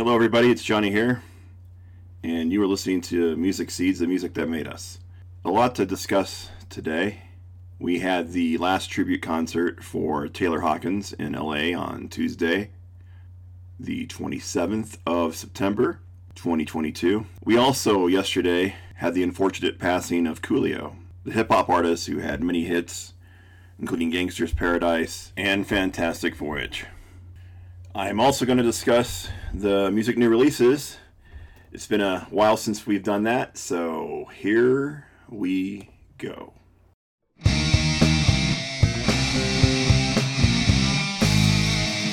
Hello, everybody. It's Johnny here, and you are listening to Music Seeds, the music that made us. A lot to discuss today. We had the last tribute concert for Taylor Hawkins in LA on Tuesday, the 27th of September, 2022. We also, yesterday, had the unfortunate passing of Coolio, the hip hop artist who had many hits, including Gangsta's Paradise and Fantastic Voyage. I'm also going to discuss the music new releases. It's been a while since we've done that, so here we go.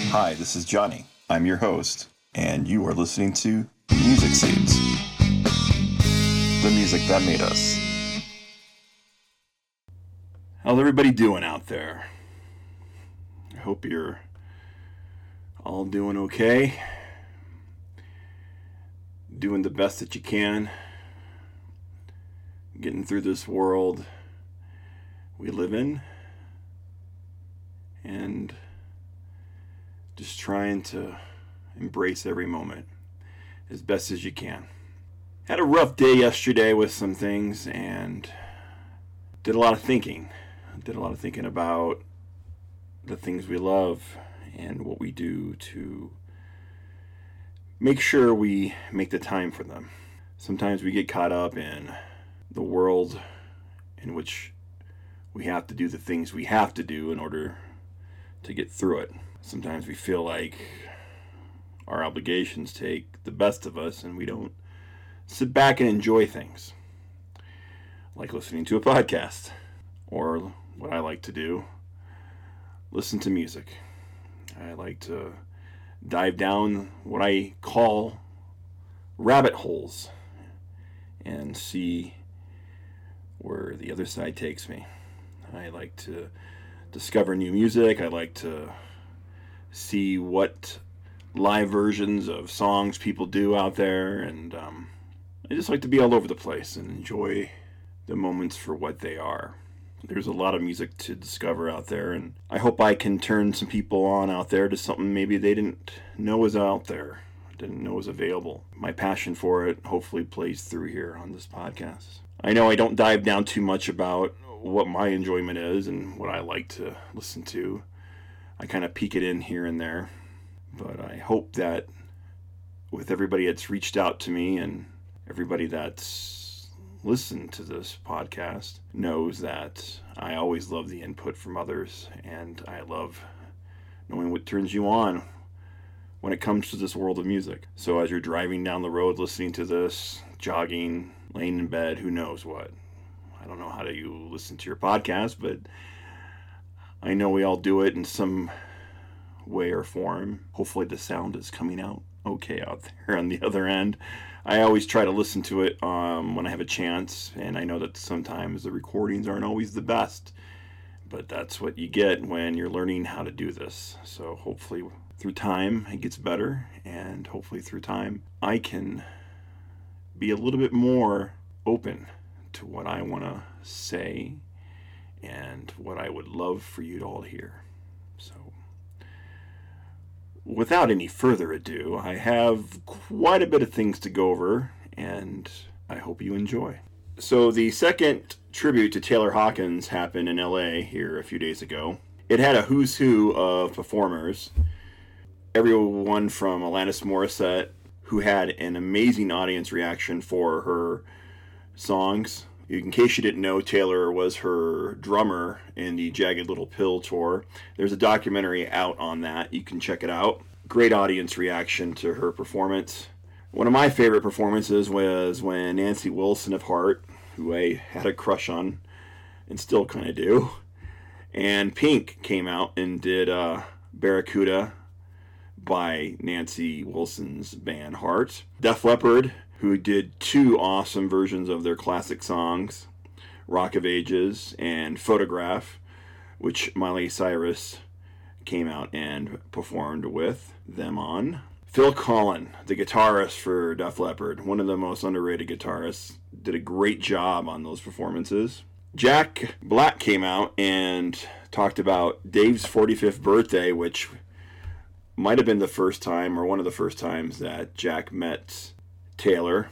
Hi, this is Johnny. I'm your host, and you are listening to Music Seeds, the music that made us. How's everybody doing out there? I hope you're all doing okay. Doing the best that you can. Getting through this world we live in. And just trying to embrace every moment as best as you can. Had a rough day yesterday with some things and did a lot of thinking. Did a lot of thinking about the things we love and what we do to make sure we make the time for them. Sometimes we get caught up in the world in which we have to do the things we have to do in order to get through it. Sometimes we feel like our obligations take the best of us and we don't sit back and enjoy things. Like listening to a podcast, or what I like to do, listen to music. I like to dive down what I call rabbit holes and see where the other side takes me. I like to discover new music. I like to see what live versions of songs people do out there. And um, I just like to be all over the place and enjoy the moments for what they are there's a lot of music to discover out there, and I hope I can turn some people on out there to something maybe they didn't know was out there, didn't know was available. My passion for it hopefully plays through here on this podcast. I know I don't dive down too much about what my enjoyment is and what I like to listen to. I kind of peek it in here and there, but I hope that with everybody that's reached out to me and everybody that's listen to this podcast knows that I always love the input from others and I love knowing what turns you on when it comes to this world of music. So as you're driving down the road listening to this, jogging, laying in bed, who knows what. I don't know how do you listen to your podcast, but I know we all do it in some way or form. Hopefully the sound is coming out okay out there on the other end. I always try to listen to it um, when I have a chance, and I know that sometimes the recordings aren't always the best, but that's what you get when you're learning how to do this. So hopefully, through time, it gets better, and hopefully, through time, I can be a little bit more open to what I want to say and what I would love for you to all hear. Without any further ado, I have quite a bit of things to go over, and I hope you enjoy. So, the second tribute to Taylor Hawkins happened in LA here a few days ago. It had a who's who of performers. Everyone from Alanis Morissette, who had an amazing audience reaction for her songs. In case you didn't know, Taylor was her drummer in the Jagged Little Pill tour. There's a documentary out on that. You can check it out. Great audience reaction to her performance. One of my favorite performances was when Nancy Wilson of Heart, who I had a crush on and still kind of do, and Pink came out and did uh, Barracuda by Nancy Wilson's band Heart. Def Leppard who did two awesome versions of their classic songs, Rock of Ages and Photograph, which Miley Cyrus came out and performed with them on. Phil Collen, the guitarist for Def Leppard, one of the most underrated guitarists, did a great job on those performances. Jack Black came out and talked about Dave's 45th birthday, which might have been the first time or one of the first times that Jack met Taylor.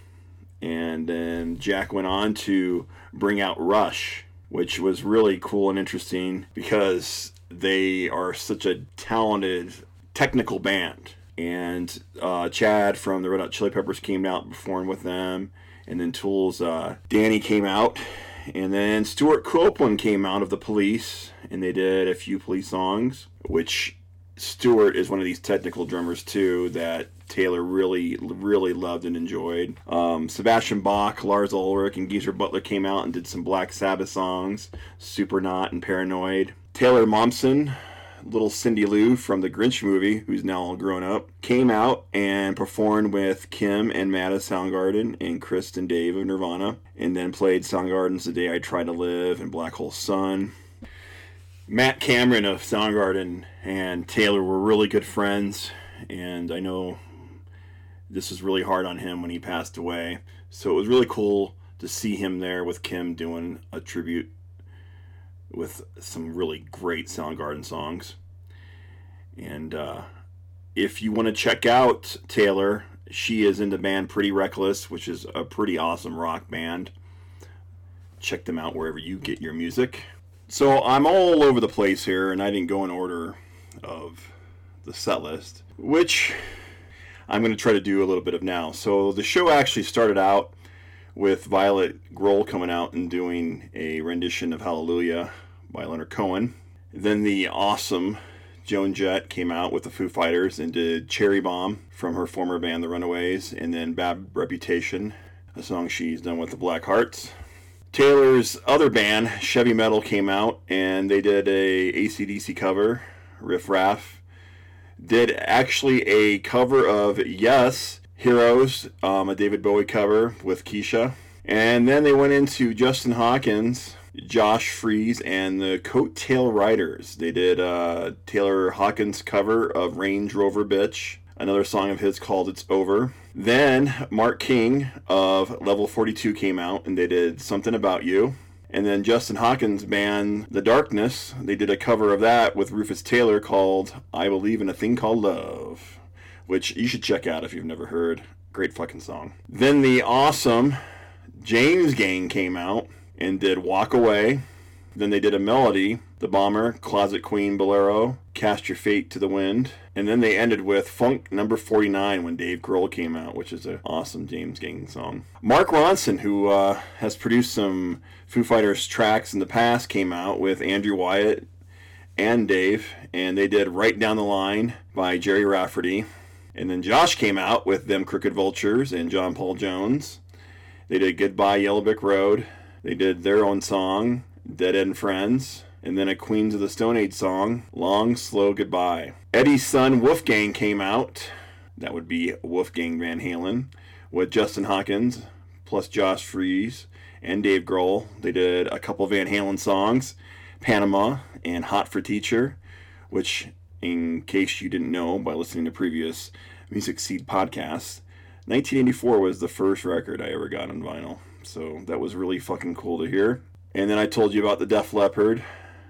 And then Jack went on to bring out Rush, which was really cool and interesting because they are such a talented technical band. And uh, Chad from the Red Hot Chili Peppers came out and performed with them. And then Tool's uh, Danny came out. And then Stewart Copeland came out of the police and they did a few police songs, which Stewart is one of these technical drummers too that Taylor really, really loved and enjoyed. Um, Sebastian Bach, Lars Ulrich, and Geezer Butler came out and did some Black Sabbath songs, "Super Supernaut and Paranoid. Taylor Momsen, little Cindy Lou from the Grinch movie, who's now all grown up, came out and performed with Kim and Matt of Soundgarden and Chris and Dave of Nirvana, and then played Soundgarden's The Day I Try to Live and Black Hole Sun. Matt Cameron of Soundgarden and Taylor were really good friends, and I know this was really hard on him when he passed away. So it was really cool to see him there with Kim doing a tribute with some really great Soundgarden songs. And uh, if you want to check out Taylor, she is in the band Pretty Reckless, which is a pretty awesome rock band. Check them out wherever you get your music. So I'm all over the place here, and I didn't go in order of the set list, which I'm going to try to do a little bit of now. So the show actually started out with Violet Grohl coming out and doing a rendition of Hallelujah by Leonard Cohen. Then the awesome Joan Jett came out with the Foo Fighters and did Cherry Bomb from her former band The Runaways, and then Bad Reputation, a song she's done with the Black Hearts. Taylor's other band, Chevy Metal, came out and they did a ACDC cover, Riff Raff. Did actually a cover of Yes, Heroes, um, a David Bowie cover with Kesha. And then they went into Justin Hawkins, Josh Freese, and the Coattail Riders. They did uh, Taylor Hawkins' cover of Range Rover Bitch, another song of his called It's Over. Then Mark King of Level 42 came out and they did Something About You. And then Justin Hawkins' band The Darkness, they did a cover of that with Rufus Taylor called I Believe in a Thing Called Love, which you should check out if you've never heard. Great fucking song. Then the awesome James Gang came out and did Walk Away. Then they did a melody, The Bomber, Closet Queen Bolero, Cast Your Fate to the Wind. And then they ended with Funk number 49 when Dave Grohl came out, which is an awesome James Gang song. Mark Ronson, who uh, has produced some Foo Fighters tracks in the past, came out with Andrew Wyatt and Dave, and they did Right Down the Line by Gerry Rafferty. And then Josh came out with Them Crooked Vultures and John Paul Jones. They did Goodbye Yellow Brick Road. They did their own song, Dead End Friends and then a Queens of the Stone Age song, Long Slow Goodbye. Eddie's son Wolfgang came out. That would be Wolfgang Van Halen with Justin Hawkins plus Josh Freese and Dave Grohl. They did a couple Van Halen songs, Panama and Hot for Teacher, which, in case you didn't know by listening to previous Music Seed podcasts, 1984 was the first record I ever got on vinyl. So that was really fucking cool to hear. And then I told you about the Def Leppard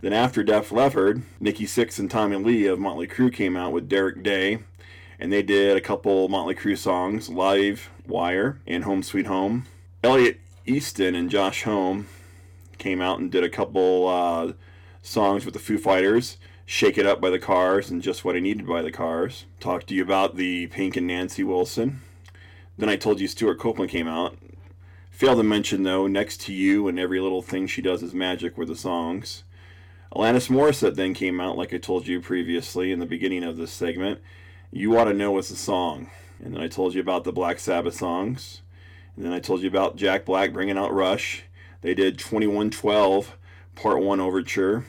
then after Def Leppard, Nikki Sixx and Tommy Lee of Motley Crue came out with Derek Day, and they did a couple Motley Crue songs, Live Wire and Home Sweet Home. Elliot Easton and Josh Homme came out and did a couple uh, songs with the Foo Fighters, Shake It Up by the Cars and Just What I Needed by the Cars. Talked to you about the Pink and Nancy Wilson. Then I told you Stewart Copeland came out. Failed to mention though, Next to You and Every Little Thing She Does Is Magic were the songs. Alanis Morissette then came out, like I told you previously in the beginning of this segment. You Ought to Know was the song. And then I told you about the Black Sabbath songs. And then I told you about Jack Black bringing out Rush. They did 2112, Part 1 Overture,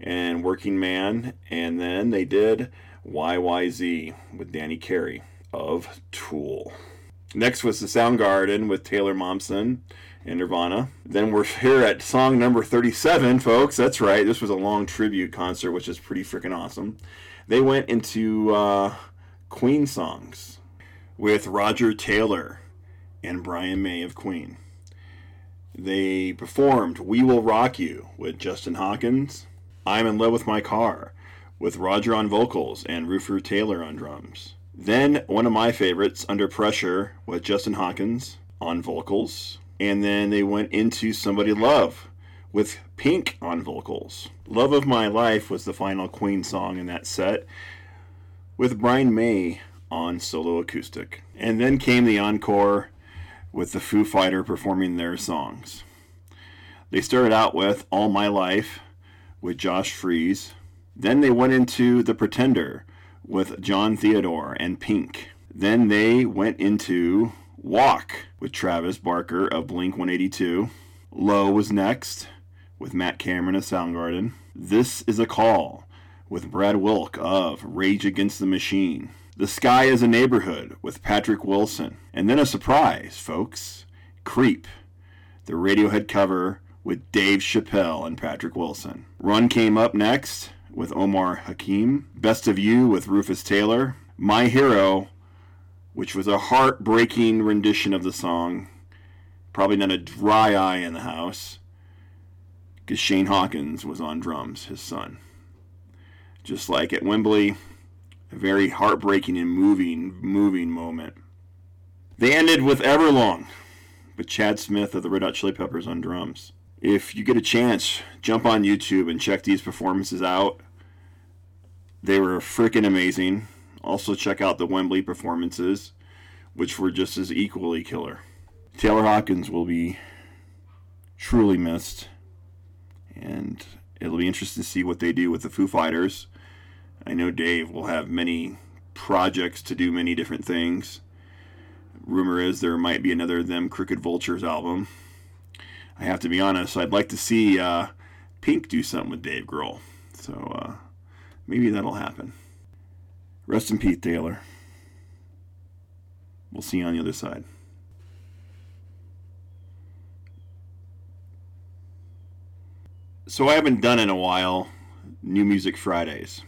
and Working Man. And then they did YYZ with Danny Carey of Tool. Next was the Soundgarden with Taylor Momsen and Nirvana. Then we're here at song number 37, folks. That's right. This was a long tribute concert, which is pretty freaking awesome. They went into uh, Queen songs with Roger Taylor and Brian May of Queen. They performed We Will Rock You with Justin Hawkins, I'm in Love with My Car with Roger on vocals and Rufus Taylor on drums. Then one of my favorites, Under Pressure, with Justin Hawkins on vocals. And then they went into Somebody Love with Pink on vocals. Love of My Life was the final Queen song in that set, with Brian May on solo acoustic. And then came the encore with the Foo Fighter performing their songs. They started out with All My Life with Josh Freese. Then they went into The Pretender with Jon Theodore and Pink. Then they went into Walk with Travis Barker of Blink 182. Low was next with Matt Cameron of Soundgarden. This is a Call with Brad Wilk of Rage Against the Machine. The Sky is a Neighborhood with Patrick Wilson. And then a surprise, folks Creep, the Radiohead cover with Dave Chappelle and Patrick Wilson. Run came up next with Omar Hakim. Best of You with Rufus Taylor. My Hero, which was a heartbreaking rendition of the song. Probably not a dry eye in the house because Shane Hawkins was on drums, his son. Just like at Wembley, a very heartbreaking and moving, moving moment. They ended with Everlong, with Chad Smith of the Red Hot Chili Peppers on drums. If you get a chance, jump on YouTube and check these performances out. They were freaking amazing. Also, check out the Wembley performances, which were just as equally killer. Taylor Hawkins will be truly missed, and it'll be interesting to see what they do with the Foo Fighters. I know Dave will have many projects to do many different things. Rumor is there might be another Them Crooked Vultures album. I have to be honest, I'd like to see uh, Pink do something with Dave Grohl. So uh, maybe that'll happen. Rest in peace, Taylor. We'll see you on the other side. So I haven't done in a while New Music Fridays.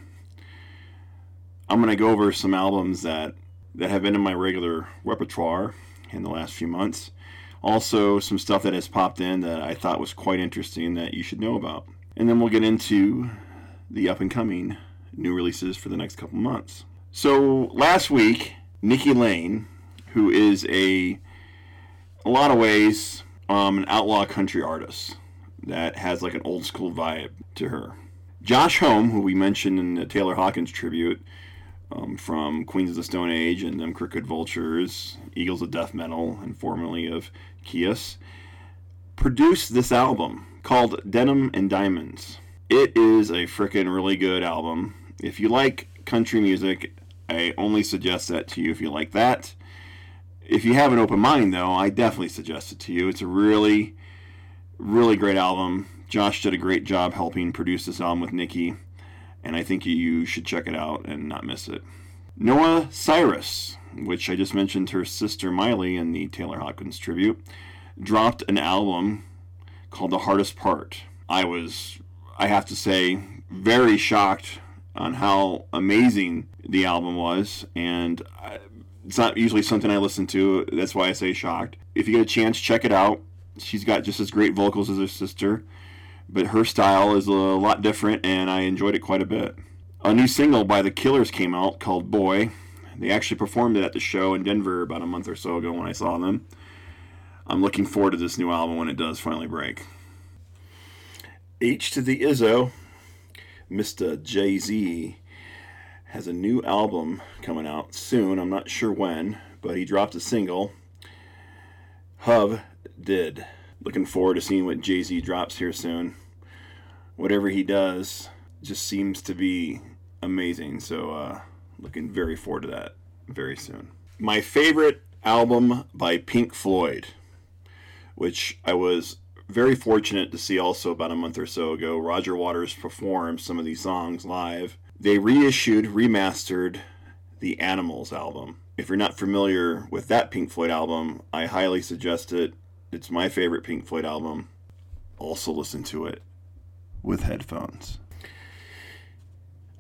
I'm going to go over some albums that, that have been in my regular repertoire in the last few months. Also, some stuff that has popped in that I thought was quite interesting that you should know about. And then we'll get into the up and coming new releases for the next couple months. So, last week, Nikki Lane, who is a, a lot of ways, um, an outlaw country artist that has like an old school vibe to her. Josh Homme, who we mentioned in the Taylor Hawkins tribute, um, from Queens of the Stone Age and them Crooked Vultures, Eagles of Death Metal, and formerly of Kyuss, produced this album called Denim and Diamonds. It is a freaking really good album. If you like country music, I only suggest that to you if you like that. If you have an open mind, though, I definitely suggest it to you. It's a really, really great album. Josh did a great job helping produce this album with Nikki and I think you should check it out and not miss it. Noah Cyrus, which I just mentioned her sister Miley in the Taylor Hawkins tribute, dropped an album called The Hardest Part. I was, I have to say, very shocked on how amazing the album was, and it's not usually something I listen to. That's why I say shocked. If you get a chance, check it out. She's got just as great vocals as her sister but her style is a lot different, and I enjoyed it quite a bit. A new single by The Killers came out called Boy. They actually performed it at the show in Denver about a month or so ago when I saw them. I'm looking forward to this new album when it does finally break. H to the Izzo, Mr. Jay Z, has a new album coming out soon. I'm not sure when, but he dropped a single. Hov did looking forward to seeing what Jay Z drops here soon. Whatever he does just seems to be amazing. So, uh, looking very forward to that very soon. My favorite album by Pink Floyd, which I was very fortunate to see also about a month or so ago. Roger Waters performed some of these songs live. They reissued, remastered the Animals album. If you're not familiar with that Pink Floyd album, I highly suggest it. It's my favorite Pink Floyd album. Also, listen to it with headphones.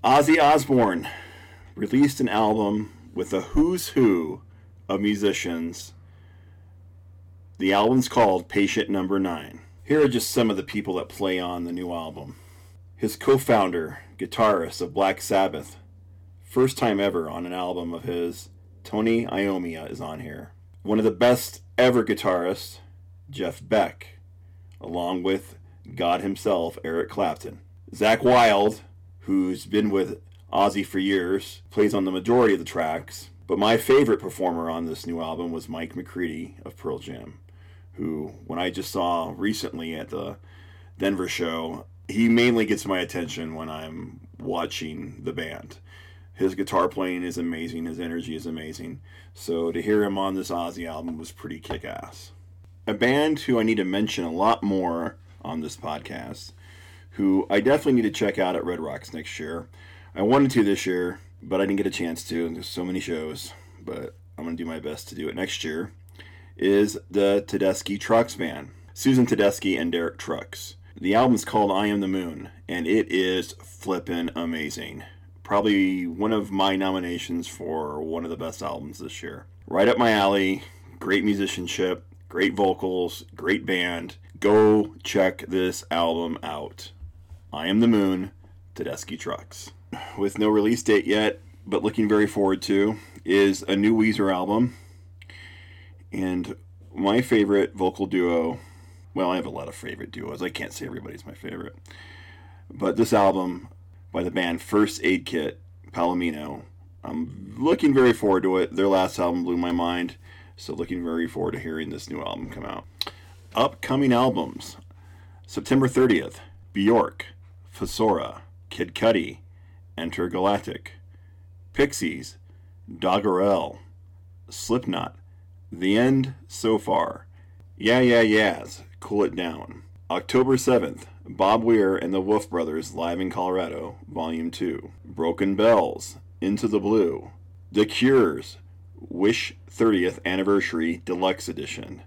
Ozzy Osbourne released an album with a who's who of musicians. The album's called Patient Number 9. Here are just some of the people that play on the new album his co founder, guitarist of Black Sabbath. First time ever on an album of his, Tony Iommi is on here. One of the best ever guitarists, Jeff Beck, along with God himself, Eric Clapton. Zakk Wylde, who's been with Ozzy for years, plays on the majority of the tracks. But my favorite performer on this new album was Mike McCready of Pearl Jam, who, when I just saw recently at the Denver show, he mainly gets my attention when I'm watching the band. His guitar playing is amazing, his energy is amazing. So to hear him on this Ozzy album was pretty kick ass. A band who I need to mention a lot more on this podcast, who I definitely need to check out at Red Rocks next year. I wanted to this year, but I didn't get a chance to. And There's so many shows, but I'm going to do my best to do it next year. Is the Tedeschi Trucks Band. Susan Tedeschi and Derek Trucks. The album's called I Am the Moon, and it is flippin' amazing. Probably one of my nominations for one of the best albums this year. Right up my alley, great musicianship, great vocals, great band. Go check this album out. I Am the Moon, Tedeschi Trucks. With no release date yet, but looking very forward to, is a new Weezer album. And my favorite vocal duo well, I have a lot of favorite duos. I can't say everybody's my favorite. But this album by the band First Aid Kit, Palomino, I'm looking very forward to it. Their last album blew my mind, so looking very forward to hearing this new album come out. Upcoming albums September 30th, Bjork, Fossora, Kid Cudi, Entergalactic, Pixies, Doggerel, Slipknot, The End So Far, Yeah Yeah Yeahs, Cool It Down. October 7th, Bob Weir and the Wolf Brothers live in Colorado, Volume 2. Broken Bells, Into the Blue. The Cures, Wish 30th Anniversary Deluxe Edition.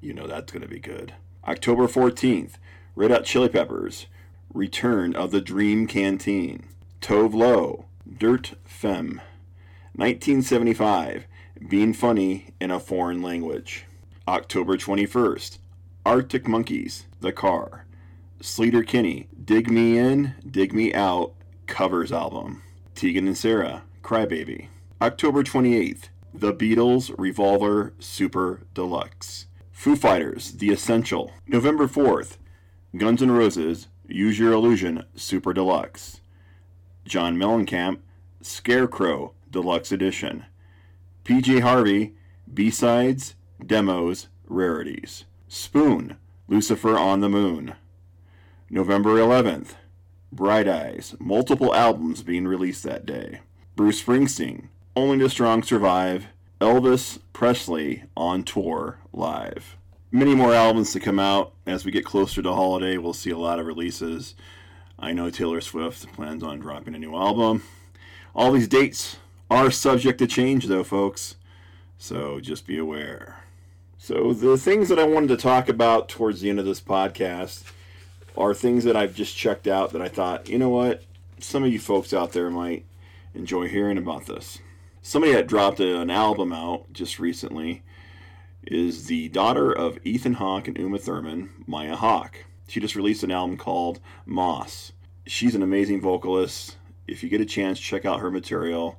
You know that's going to be good. October 14th, Red Hot Chili Peppers, Return of the Dream Canteen. Tove Lo, Dirt Femme. 1975, Being Funny in a Foreign Language. October 21st, Arctic Monkeys, The Car. Sleater-Kinney, Dig Me In, Dig Me Out, covers album. Tegan and Sara, Crybaby. October 28th, The Beatles Revolver Super Deluxe. Foo Fighters, The Essential. November 4th, Guns N' Roses, Use Your Illusion Super Deluxe. John Mellencamp, Scarecrow Deluxe Edition. PJ Harvey, B-Sides, Demos, Rarities. Spoon, Lucifer on the Moon. November 11th, Bright Eyes, multiple albums being released that day. Bruce Springsteen, Only the Strong Survive. Elvis Presley on tour live. Many more albums to come out. As we get closer to holiday, we'll see a lot of releases. I know Taylor Swift plans on dropping a new album. All these dates are subject to change, though, folks. So just be aware. So, the things that I wanted to talk about towards the end of this podcast are things that I've just checked out that I thought, you know what, some of you folks out there might enjoy hearing about this. Somebody that dropped an album out just recently is the daughter of Ethan Hawke and Uma Thurman, Maya Hawke. She just released an album called Moss. She's an amazing vocalist. If you get a chance, check out her material.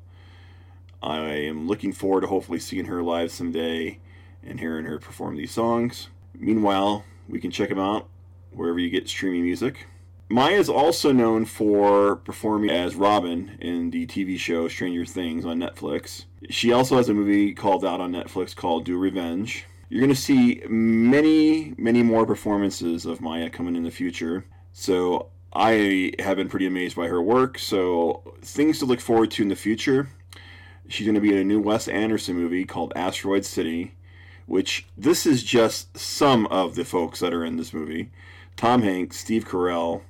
I am looking forward to hopefully seeing her live someday and hearing her perform these songs. Meanwhile, we can check them out wherever you get streaming music. Maya is also known for performing as Robin in the TV show Stranger Things on Netflix. She also has a movie called out on Netflix called Do Revenge. You're going to see many, many more performances of Maya coming in the future. So I have been pretty amazed by her work. So things to look forward to in the future. She's going to be in a new Wes Anderson movie called Asteroid City which this is just some of the folks that are in this movie Tom Hanks, Steve Carell,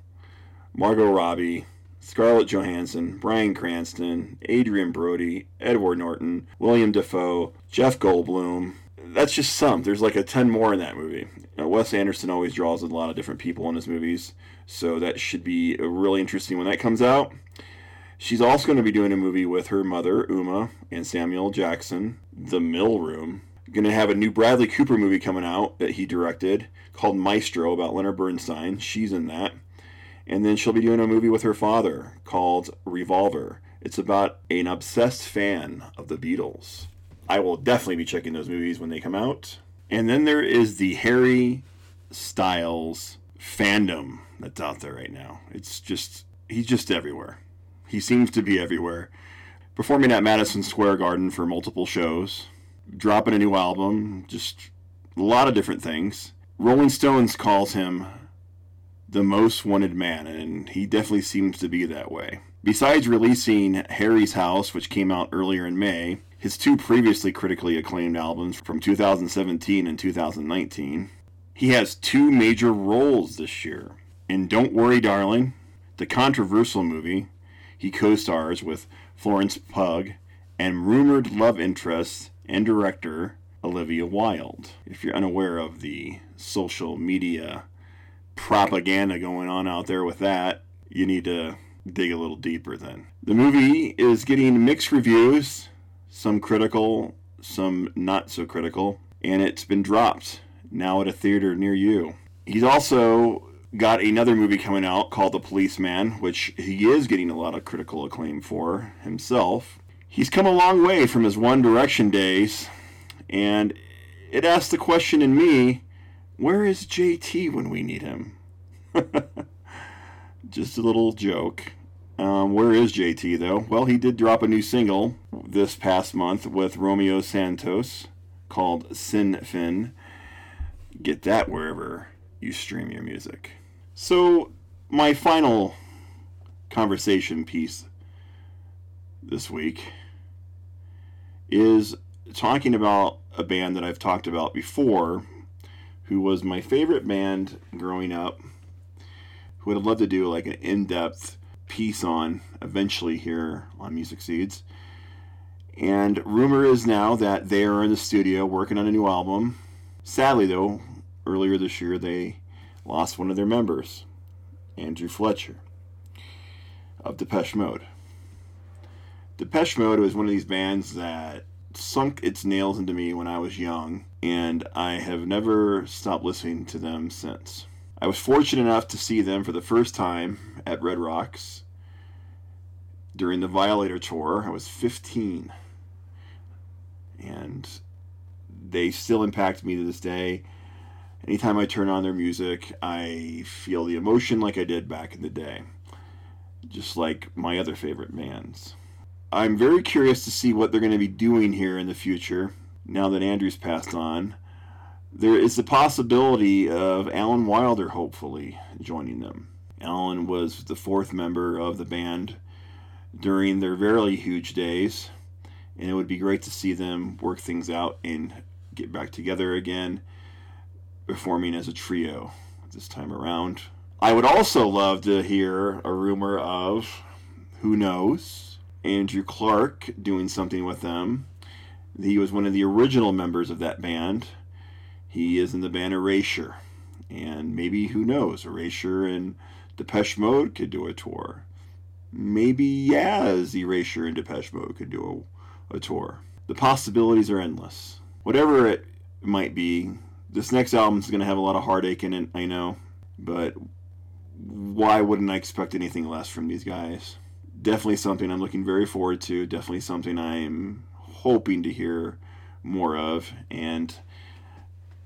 Margot Robbie, Scarlett Johansson, Bryan Cranston, Adrien Brody, Edward Norton, William Dafoe, Jeff Goldblum. That's just some. There's like a 10 more in that movie. Now, Wes Anderson always draws a lot of different people in his movies, so that should be really interesting when that comes out. She's also going to be doing a movie with her mother, Uma, and Samuel Jackson, The Kill Room going to have a new Bradley Cooper movie coming out that he directed called Maestro about Leonard Bernstein. She's in that. And then she'll be doing a movie with her father called Revolver. It's about an obsessed fan of the Beatles. I will definitely be checking those movies when they come out. And then there is the Harry Styles fandom that's out there right now. It's just, he's just everywhere. He seems to be everywhere. Performing at Madison Square Garden for multiple shows, dropping a new album, just a lot of different things. Rolling Stones calls him the most wanted man, and he definitely seems to be that way. Besides releasing Harry's House, which came out earlier in May, his two previously critically acclaimed albums from 2017 and 2019, he has two major roles this year. In Don't Worry, Darling, the controversial movie, he co stars with Florence Pugh and rumored love interest and director Olivia Wilde. If you're unaware of the social media propaganda going on out there with that, you need to dig a little deeper then. The movie is getting mixed reviews, some critical, some not so critical, and it's been dropped now at a theater near you. He's also got another movie coming out called The Policeman, which he is getting a lot of critical acclaim for himself. He's come a long way from his One Direction days, and it asks the question in me where is JT when we need him? Just a little joke. Um, where is JT though? Well, he did drop a new single this past month with Romeo Santos called Sin Fin. Get that wherever you stream your music. So, my final conversation piece this week is talking about a band that I've talked about before who was my favorite band growing up who would have loved to do like an in-depth piece on eventually here on Music Seeds. And rumor is now that they are in the studio working on a new album. Sadly, though, earlier this year they lost one of their members, Andrew Fletcher of Depeche Mode. Depeche Mode was one of these bands that sunk its nails into me when I was young, and I have never stopped listening to them since. I was fortunate enough to see them for the first time at Red Rocks during the Violator tour. I was 15. And they still impact me to this day. Anytime I turn on their music, I feel the emotion like I did back in the day, just like my other favorite bands. I'm very curious to see what they're going to be doing here in the future now that Andrew's passed on there is the possibility of Alan Wilder hopefully joining them. Alan was the fourth member of the band during their very huge days, and it would be great to see them work things out and get back together again, performing as a trio this time around. I would also love to hear a rumor of, who knows, Andrew Clark doing something with them. He was one of the original members of that band he is in the band Erasure. And maybe, who knows, Erasure and Depeche Mode could do a tour. Maybe Yaz, Erasure, and Depeche Mode could do a, a tour. The possibilities are endless. Whatever it might be, this next album is going to have a lot of heartache in it, I know. But why wouldn't I expect anything less from these guys? Definitely something I'm looking very forward to. Definitely something I'm hoping to hear more of. And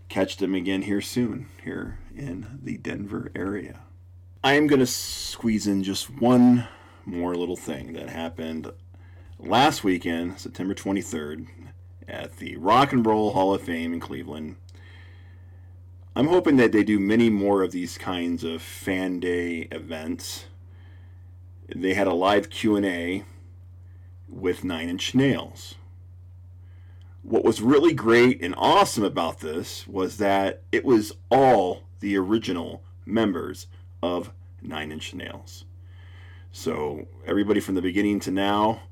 catch them again here soon, here in the Denver area. I am going to squeeze in just one more little thing that happened last weekend, September 23rd, at the Rock and Roll Hall of Fame in Cleveland. I'm hoping that they do many more of these kinds of fan day events. They had a live Q&A with Nine Inch Nails what was really great and awesome about this was that it was all the original members of Nine Inch Nails. So everybody from the beginning to now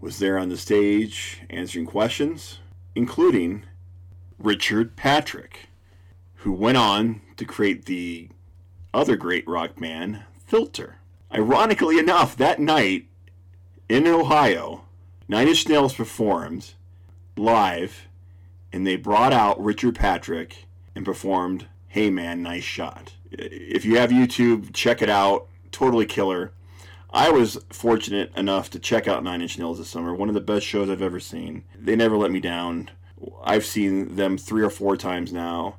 was there on the stage answering questions, including Richard Patrick, who went on to create the other great rock band, Filter. Ironically enough, that night in Ohio, Nine Inch Nails performed live and they brought out Richard Patrick and performed Hey Man, Nice Shot. If you have YouTube, check it out. totally killer. I was fortunate enough to check out Nine Inch Nails this summer. One of the best shows I've ever seen. They never let me down. I've seen them three or four times now.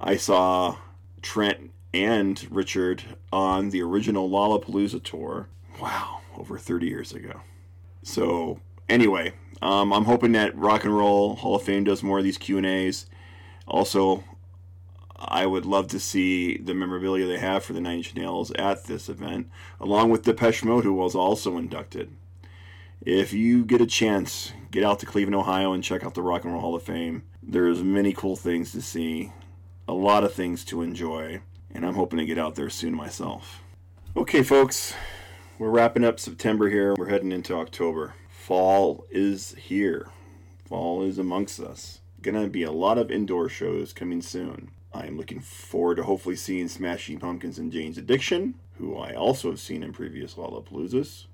I saw Trent and Richard on the original Lollapalooza tour. Wow, over 30 years ago. So anyway, um, I'm hoping that Rock and Roll Hall of Fame does more of these Q and A's. Also, I would love to see the memorabilia they have for the Nine Inch Nails at this event, along with Depeche Mode, who was also inducted. If you get a chance, get out to Cleveland, Ohio, and check out the Rock and Roll Hall of Fame. There's many cool things to see, a lot of things to enjoy, and I'm hoping to get out there soon myself. Okay, folks, we're wrapping up September here. We're heading into October. Fall is here. Fall is amongst us. Gonna be a lot of indoor shows coming soon. I am looking forward to hopefully seeing Smashing Pumpkins and Jane's Addiction, who I also have seen in previous Lollapaloozas.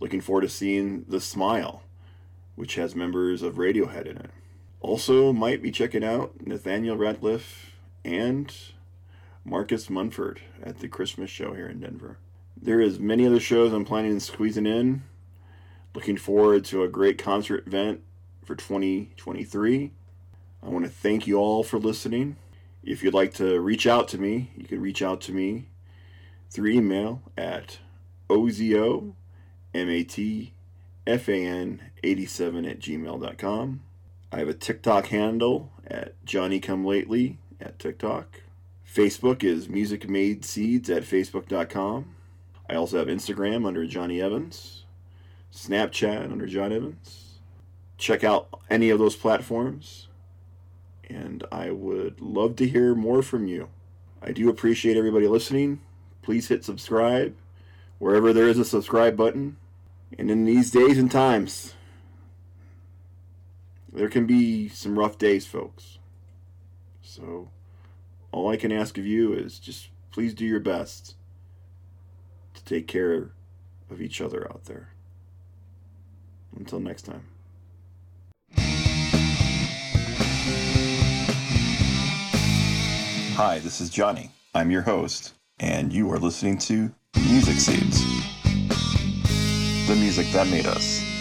Looking forward to seeing The Smile, which has members of Radiohead in it. Also, might be checking out Nathaniel Rateliff and Marcus Mumford at the Christmas show here in Denver. There is many other shows I'm planning on squeezing in. Looking forward to a great concert event for 2023. I want to thank you all for listening. If you'd like to reach out to me, you can reach out to me through email at ozomatfan87 at gmail.com. I have a TikTok handle at Johnny Come Lately at TikTok. Facebook is Music Made Seeds at Facebook.com. I also have Instagram under Johnny Evans, Snapchat under John Evans. Check out any of those platforms and I would love to hear more from you. I do appreciate everybody listening. Please hit subscribe wherever there is a subscribe button. And in these days and times, there can be some rough days, folks. So, all I can ask of you is just please do your best to take care of each other out there. Until next time. Hi, this is Johnny. I'm your host, and you are listening to Music Seeds the music that made us.